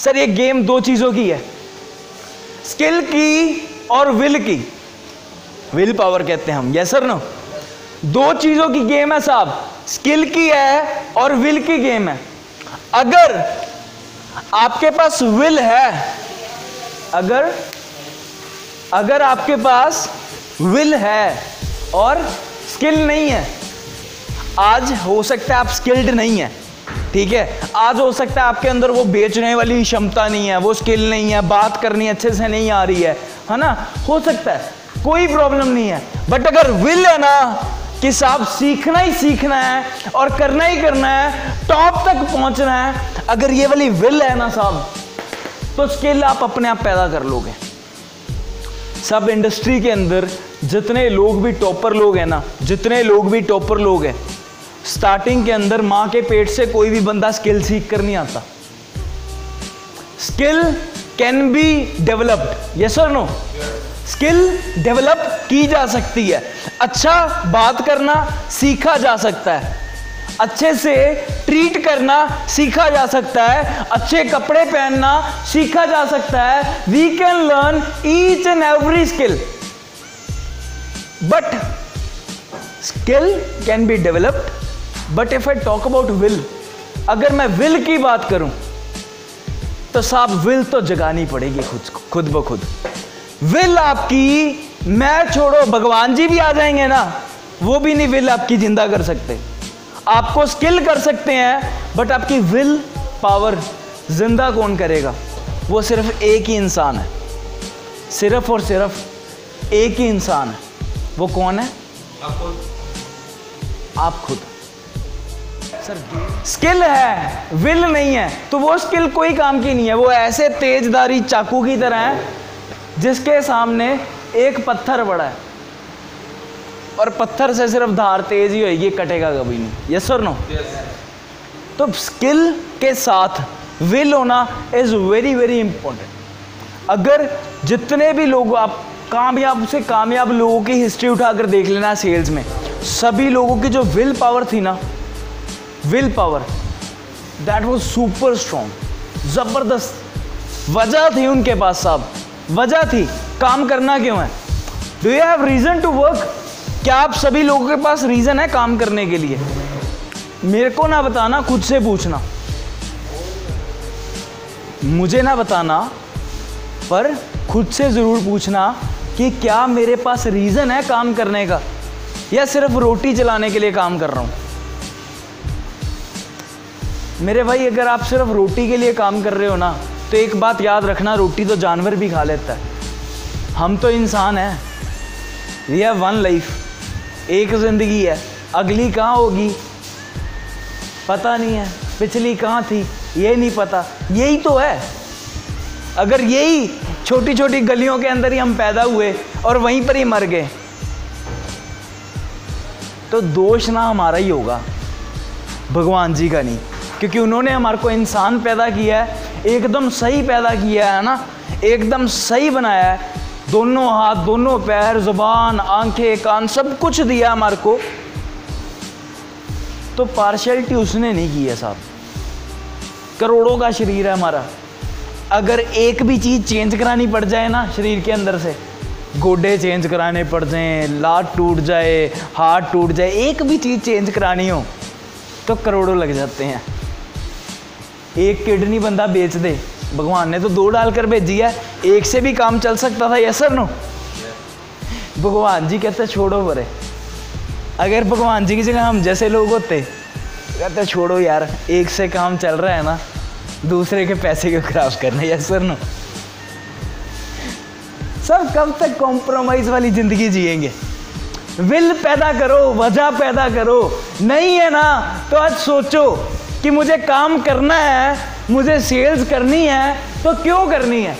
Sir, ये game दो चीज़ों की है। स्किल की और विल की। विल पावर कहते हैं हम। यस सर नो दो चीज़ों की गेम है साहब। स्किल की है और विल की गेम है। अगर आपके पास विल है, अगर अगर आपके पास विल है और स्किल नहीं है, आज हो सकता है आप स्किल्ड नहीं है। ठीक है? आज हो सकता है आपके अंदर वो बेचने वाली क्षमता नहीं है, वो स्किल नहीं है, बात करनी अच्छे से नहीं आ रही है है ना? हो सकता है, कोई प्रॉब्लम नहीं है। बट अगर विल है ना, कि साहब सीखना ही सीखना है और करना ही करना है टॉप तक पहुँचना है, अगर ये वाली विल है ना साहब तो स्किल आप अपने आप पैदा कर लोगे। सब इंडस्ट्री के अंदर जितने लोग भी टॉपर लोग हैं ना, जितने लोग भी टॉपर लोग हैं स्टार्टिंग के अंदर माँ के पेट से कोई भी बंदा स्किल सीख कर नहीं आता। Skill can be developed yes और नो स्किल डेवलप की जा सकती है। अच्छा बात करना सीखा जा सकता है। अच्छे से ट्रीट करना सीखा जा सकता है। अच्छे कपड़े पहनना सीखा जा सकता है। We can learn each and every skill but skill can be developed but if I talk about will अगर मैं विल की बात करूँ तो साहब विल तो जगानी पड़ेगी खुद खुद ब खुद। विल आपकी मैं छोड़ो भगवान जी भी आ जाएँगे ना वो भी नहीं विल आपकी ज़िंदा कर सकते। आपको स्किल कर सकते हैं बट आपकी विल पावर ज़िंदा कौन करेगा? वो सिर्फ़ एक ही इंसान है। सिर्फ़ और सिर्फ़ एक ही इंसान है। वो कौन है? आप खुद। सर स्किल है विल नहीं है तो वो स्किल कोई काम की नहीं है। वो ऐसे तेजदारी चाकू की तरह है जिसके सामने एक पत्थर पड़ा है। और पत्थर से सिर्फ़ धार तेज ही होगी कटेगा कभी नहीं। यस और नो तो स्किल के साथ विल होना इज़ वेरी वेरी इंपॉर्टेंट अगर जितने भी लोग आप कामयाब से कामयाब लोगों की हिस्ट्री उठाकर देख लेना सेल्स में सभी लोगों की जो विल पावर थी ना will power that was super strong ज़बरदस्त। वजह थी उनके पास साहब। वजह थी। काम करना क्यों है? Do you have reason to work क्या आप सभी लोगों के पास रीजन है काम करने के लिए? मेरे को ना बताना, खुद से पूछना। मुझे ना बताना, पर खुद से ज़रूर पूछना कि क्या मेरे पास रीज़न है काम करने का? या सिर्फ़ रोटी चलाने के लिए काम कर रहा हूँ? मेरे भाई, अगर आप सिर्फ़ रोटी के लिए काम कर रहे हो ना तो एक बात याद रखना, रोटी तो जानवर भी खा लेता है। हम तो इंसान हैं। वी हैव वन लाइफ एक ज़िंदगी है। अगली कहाँ होगी? पता नहीं है। पिछली कहाँ थी? ये नहीं पता। यही तो है। अगर यही छोटी छोटी गलियों के अंदर ही हम पैदा हुए और वहीं पर ही मर गए तो दोष ना हमारा ही होगा। भगवान जी का नहीं। क्योंकि उन्होंने हमारे को इंसान पैदा किया है, एकदम सही पैदा किया है ना, एकदम सही बनाया है। दोनों हाथ, दोनों पैर, ज़ुबान, आँखें, कान, सब कुछ दिया हमारे को। तो पार्शलिटी उसने नहीं की है साहब। करोड़ों का शरीर है हमारा। अगर एक भी चीज़ चेंज करानी पड़ जाए ना शरीर के अंदर से, गोडे चेंज कराने पड़ जाए, लात टूट जाए, हाथ टूट जाए, एक भी चीज़ चेंज करानी हो तो करोड़ों लग जाते हैं। एक किडनी बंदा बेच दे भगवान ने तो दो डालकर भेजी है, एक से भी काम चल सकता था यस सर नो भगवान जी कहते छोड़ो बरे। अगर भगवान जी की जगह हम जैसे लोग होते, कहते छोड़ो यार, एक से काम चल रहा है ना, दूसरे के पैसे क्यों खराब करने यस सर नो सब कब तक कॉम्प्रोमाइज वाली ज़िंदगी जिएँगे। विल पैदा करो, वजह पैदा करो। नहीं है ना तो आज सोचो। कि मुझे काम करना है, मुझे सेल्स करनी है तो क्यों करनी है?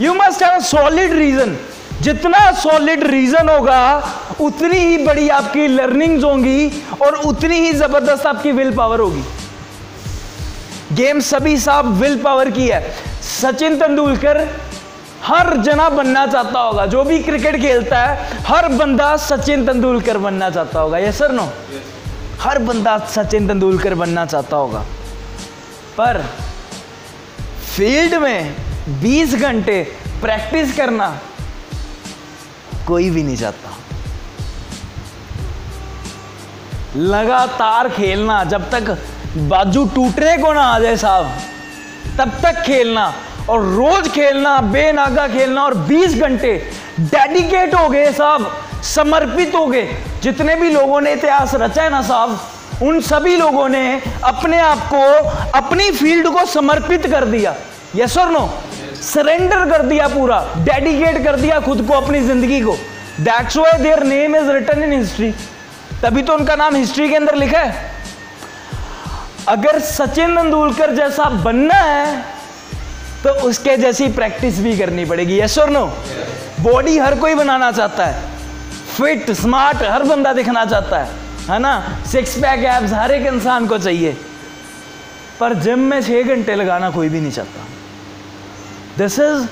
You must have solid reason जितना सॉलिड रीजन होगा, उतनी ही बड़ी आपकी लर्निंग्स होंगी और उतनी ही ज़बरदस्त आपकी विल पावर होगी। गेम सभी साहब विल पावर की है। सचिन तेंदुलकर हर जना बनना चाहता होगा। जो भी क्रिकेट खेलता है, हर बंदा सचिन तेंदुलकर बनना चाहता होगा। ये सर नो हर बंदा सचिन तेंदुलकर बनना चाहता होगा। पर फ़ील्ड में 20 घंटे प्रैक्टिस करना कोई भी नहीं चाहता। लगातार खेलना, जब तक बाजू टूटने को ना आ जाए साहब, तब तक खेलना और रोज खेलना, बेनागा खेलना और 20 घंटे डेडिकेट हो गए साहब। समर्पित हो गए। जितने भी लोगों ने इतिहास रचा है ना साहब उन सभी लोगों ने अपने आप को अपनी फ़ील्ड को समर्पित कर दिया। यस और नो सरेंडर कर दिया पूरा। डेडिकेट कर दिया खुद को अपनी ज़िंदगी को। That's why their name is written in history तभी तो उनका नाम हिस्ट्री के अंदर लिखा है। अगर सचिन तेंदुलकर जैसा बनना है तो उसके जैसी प्रैक्टिस भी करनी पड़ेगी। यस और नो बॉडी हर कोई बनाना चाहता है। फिट, स्मार्ट हर बंदा दिखना चाहता है है ना? सिक्स पैक एब्स हर एक इंसान को चाहिए। पर जिम में छह घंटे लगाना कोई भी नहीं चाहता। This is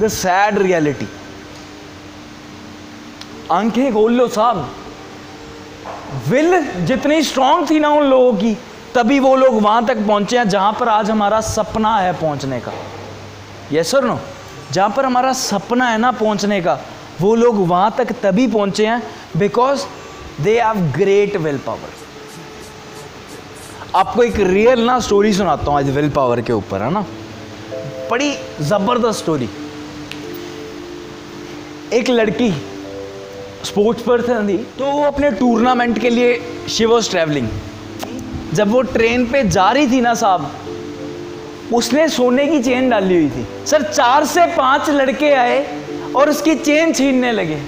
the sad reality आँखें खोल लो साहब। विल जितनी स्ट्रांग थी ना उन लोगों की, तभी वो लोग वहाँ तक पहुँचे हैं जहाँ पर आज हमारा सपना है पहुँचने का। यस सर नो जहाँ पर हमारा सपना है ना पहुँचने का वो लोग वहाँ तक तभी पहुँचे हैं because they have great will power आपको एक रियल ना स्टोरी सुनाता हूँ आज विल पावर के ऊपर, है ना? बड़ी ज़बरदस्त स्टोरी एक लड़की स्पोर्ट्स पर्सन थी तो वो अपने टूर्नामेंट के लिए शी वॉज़ ट्रैवलिंग जब वो ट्रेन पे जा रही थी ना साहब, उसने सोने की चेन डाली हुई थी। सर, चार से पाँच लड़के आए और उसकी चेन छीनने लगे।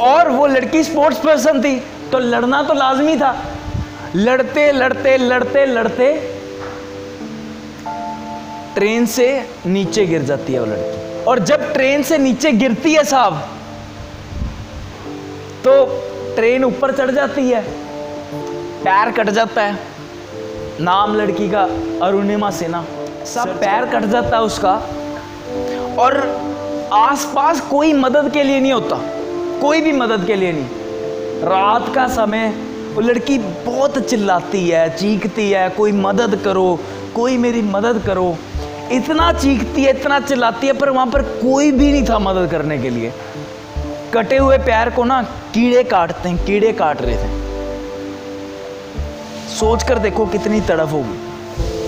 और वो लड़की स्पोर्ट्स पर्सन थी तो लड़ना तो लाजमी था। लड़ते लड़ते लड़ते लड़ते ट्रेन से नीचे गिर जाती है वो लड़की। और जब ट्रेन से नीचे गिरती है साहब तो ट्रेन ऊपर चढ़ जाती है पैर कट जाता है। नाम लड़की का अरुणिमा सेना सब पैर कट जाता है उसका। और आसपास कोई मदद के लिए नहीं होता। कोई भी मदद के लिए नहीं। रात का समय, वो लड़की बहुत चिल्लाती है, चीखती है, कोई मदद करो, कोई मेरी मदद करो। इतना चीखती है, इतना चिल्लाती है, पर वहाँ पर कोई भी नहीं था मदद करने के लिए। कटे हुए पैर को ना कीड़े काटते हैं, कीड़े काट रहे थे। सोच कर देखो कितनी तड़फ होगी।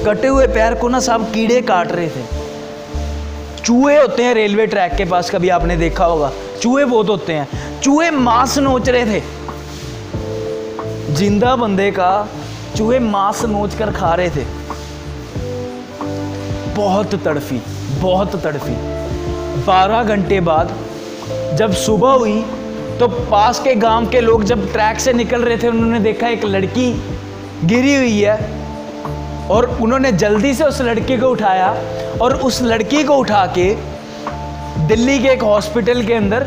कटे हुए पैर को ना सब कीड़े काट रहे थे। चूहे होते हैं रेलवे ट्रैक के पास, कभी आपने देखा होगा। चूहे बहुत होते हैं। चूहे मांस नोच रहे थे। ज़िंदा बंदे का चूहे मांस नोच कर खा रहे थे। बहुत तड़फी बहुत तड़फी। बारह घंटे बाद जब सुबह हुई तो पास के गाँव के लोग जब ट्रैक से निकल रहे थे, उन्होंने देखा एक लड़की गिरी हुई है। और उन्होंने जल्दी से उस लड़की को उठाया और उस लड़की को उठा के दिल्ली के एक हॉस्पिटल के अंदर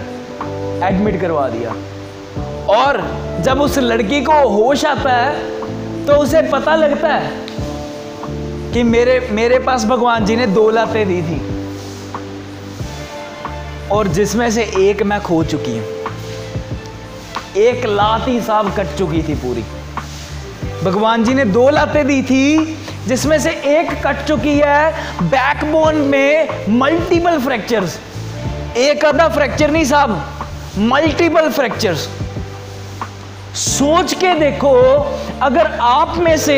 एडमिट करवा दिया। और जब उस लड़की को होश आता है तो उसे पता लगता है कि मेरे मेरे पास भगवान जी ने दो लातें दी थी और जिसमें से एक मैं खो चुकी हूँ। एक लात ही साहब कट चुकी थी पूरी। भगवान जी ने दो लातें दी थी जिसमें से एक कट चुकी है बैकबोन में मल्टीपल फ्रैक्चर्स एक आधा फ्रैक्चर नहीं साहब मल्टीपल फ्रैक्चर्स सोच के देखो, अगर आप में से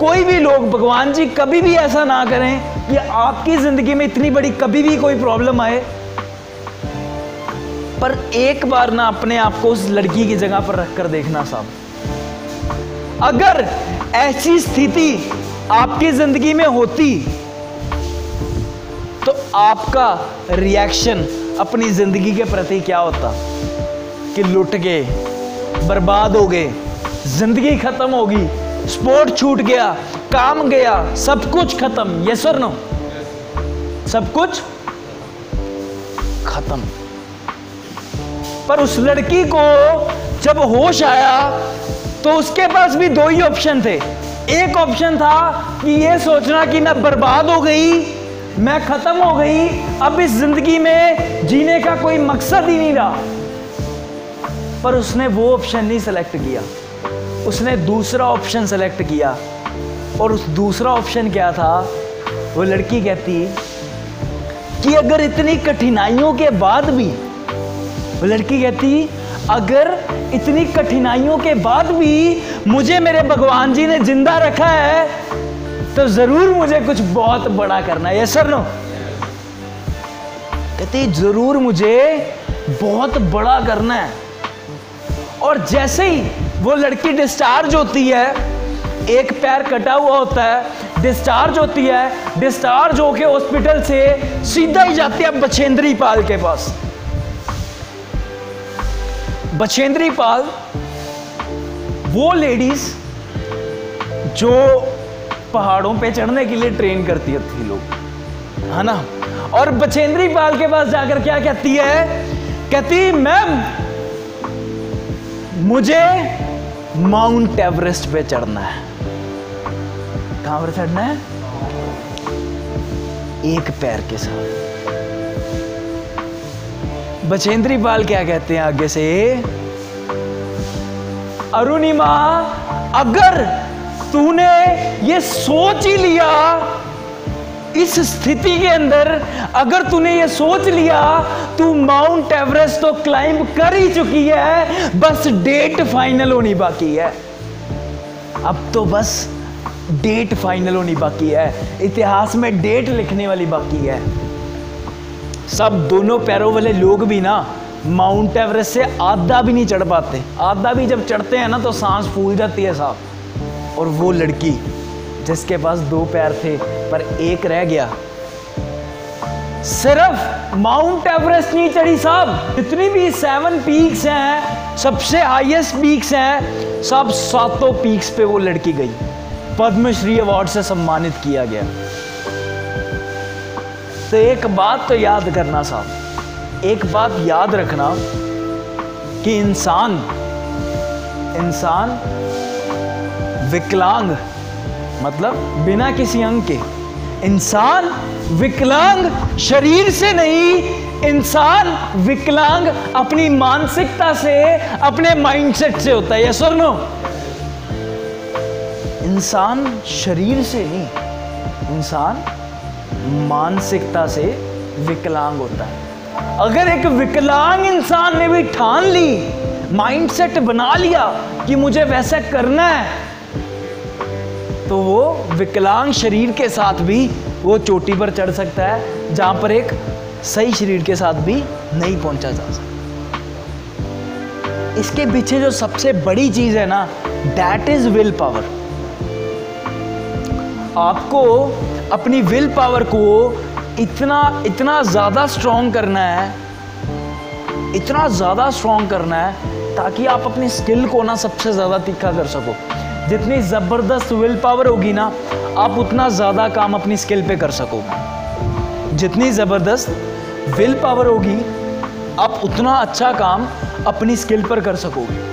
कोई भी लोग, भगवान जी कभी भी ऐसा ना करें कि आपकी ज़िंदगी में इतनी बड़ी कभी भी कोई प्रॉब्लम आए। पर एक बार ना अपने आप को उस लड़की की जगह पर रखकर देखना साहब। अगर ऐसी स्थिति आपकी ज़िंदगी में होती तो आपका रिएक्शन अपनी ज़िंदगी के प्रति क्या होता? कि लुट गए, बर्बाद हो गए, ज़िंदगी खत्म होगी स्पोर्ट छूट गया, काम गया, सब कुछ खत्म ये सर नो सब कुछ खत्म। पर उस लड़की को जब होश आया तो उसके पास भी दो ही ऑप्शन थे। एक ऑप्शन था कि ये सोचना कि मैं बर्बाद हो गई, मैं खत्म हो गई, अब इस ज़िंदगी में जीने का कोई मकसद ही नहीं रहा। पर उसने वो ऑप्शन नहीं सेलेक्ट किया। उसने दूसरा ऑप्शन सेलेक्ट किया। और उस दूसरा ऑप्शन क्या था? वो लड़की कहती, कि अगर इतनी कठिनाइयों के बाद भी, वो लड़की कहती अगर इतनी कठिनाइयों के बाद भी मुझे मेरे भगवान जी ने ज़िंदा रखा है तो ज़रूर मुझे कुछ बहुत बड़ा करना है। सर नो कहती ज़रूर मुझे बहुत बड़ा करना है। और जैसे ही वो लड़की डिस्चार्ज होती है, एक पैर कटा हुआ होता है डिस्चार्ज होती है डिस्चार्ज होके हॉस्पिटल से सीधा ही जाती है बछेंद्री पाल के पास। बछेंद्री पाल, वो लेडीज़ जो पहाड़ों पे चढ़ने के लिए ट्रेन करती थी लोग, है ना? और बछेंद्री पाल के पास जाकर क्या कहती है? कहती, मैम, मुझे माउंट एवरेस्ट पे चढ़ना है। कहाँ पर चढ़ना है? एक पैर के साथ। बचेंद्री पाल क्या कहते हैं आगे से? अरुणिमा, अगर तूने ये सोच ही लिया इस स्थिति के अंदर, अगर तूने ये सोच लिया, तू माउंट एवरेस्ट तो क्लाइंब कर ही चुकी है, बस डेट फाइनल होनी बाकी है। अब तो बस डेट फाइनल होनी बाकी है, इतिहास में डेट लिखने वाली बाकी है। सब दोनों पैरों वाले लोग भी ना माउंट एवरेस्ट से आधा भी नहीं चढ़ पाते। आधा भी जब चढ़ते हैं ना तो सांस फूल जाती है साहब और वो लड़की, जिसके पास दो पैर थे, पर एक रह गया। सिर्फ़ माउंट एवरेस्ट नहीं चढ़ी साहब। जितनी भी सेवन पीक्स हैं, सबसे हाईएस्ट पीक्स हैं, सब सातों पीक्स पे वो लड़की गई। पद्मश्री अवार्ड से सम्मानित किया गया। तो एक बात तो याद करना साहब। एक बात याद रखना कि इंसान इंसान विकलांग मतलब बिना किसी अंग के। इंसान विकलांग शरीर से नहीं, इंसान विकलांग अपनी मानसिकता से, अपने माइंडसेट से होता है यस और नो इंसान शरीर से नहीं, इंसान मानसिकता से विकलांग होता है। अगर एक विकलांग इंसान ने भी ठान ली माइंडसेट बना लिया कि मुझे वैसा करना है तो वो विकलांग शरीर के साथ भी वो चोटी पर चढ़ सकता है, जहाँ पर एक सही शरीर के साथ भी नहीं पहुँचा जा सकता। इसके पीछे जो सबसे बड़ी चीज़ है ना दैट इज़ विल पावर आपको अपनी विल पावर को इतना इतना ज़्यादा स्ट्रॉन्ग करना है, इतना ज़्यादा स्ट्रॉन्ग करना है, ताकि आप अपनी स्किल को ना सबसे ज़्यादा तीखा कर सको। जितनी ज़बरदस्त विल पावर होगी ना, आप उतना ज़्यादा काम अपनी स्किल पे कर सकोगे जितनी ज़बरदस्त विल पावर होगी, आप उतना अच्छा काम अपनी स्किल पर कर सकोगे।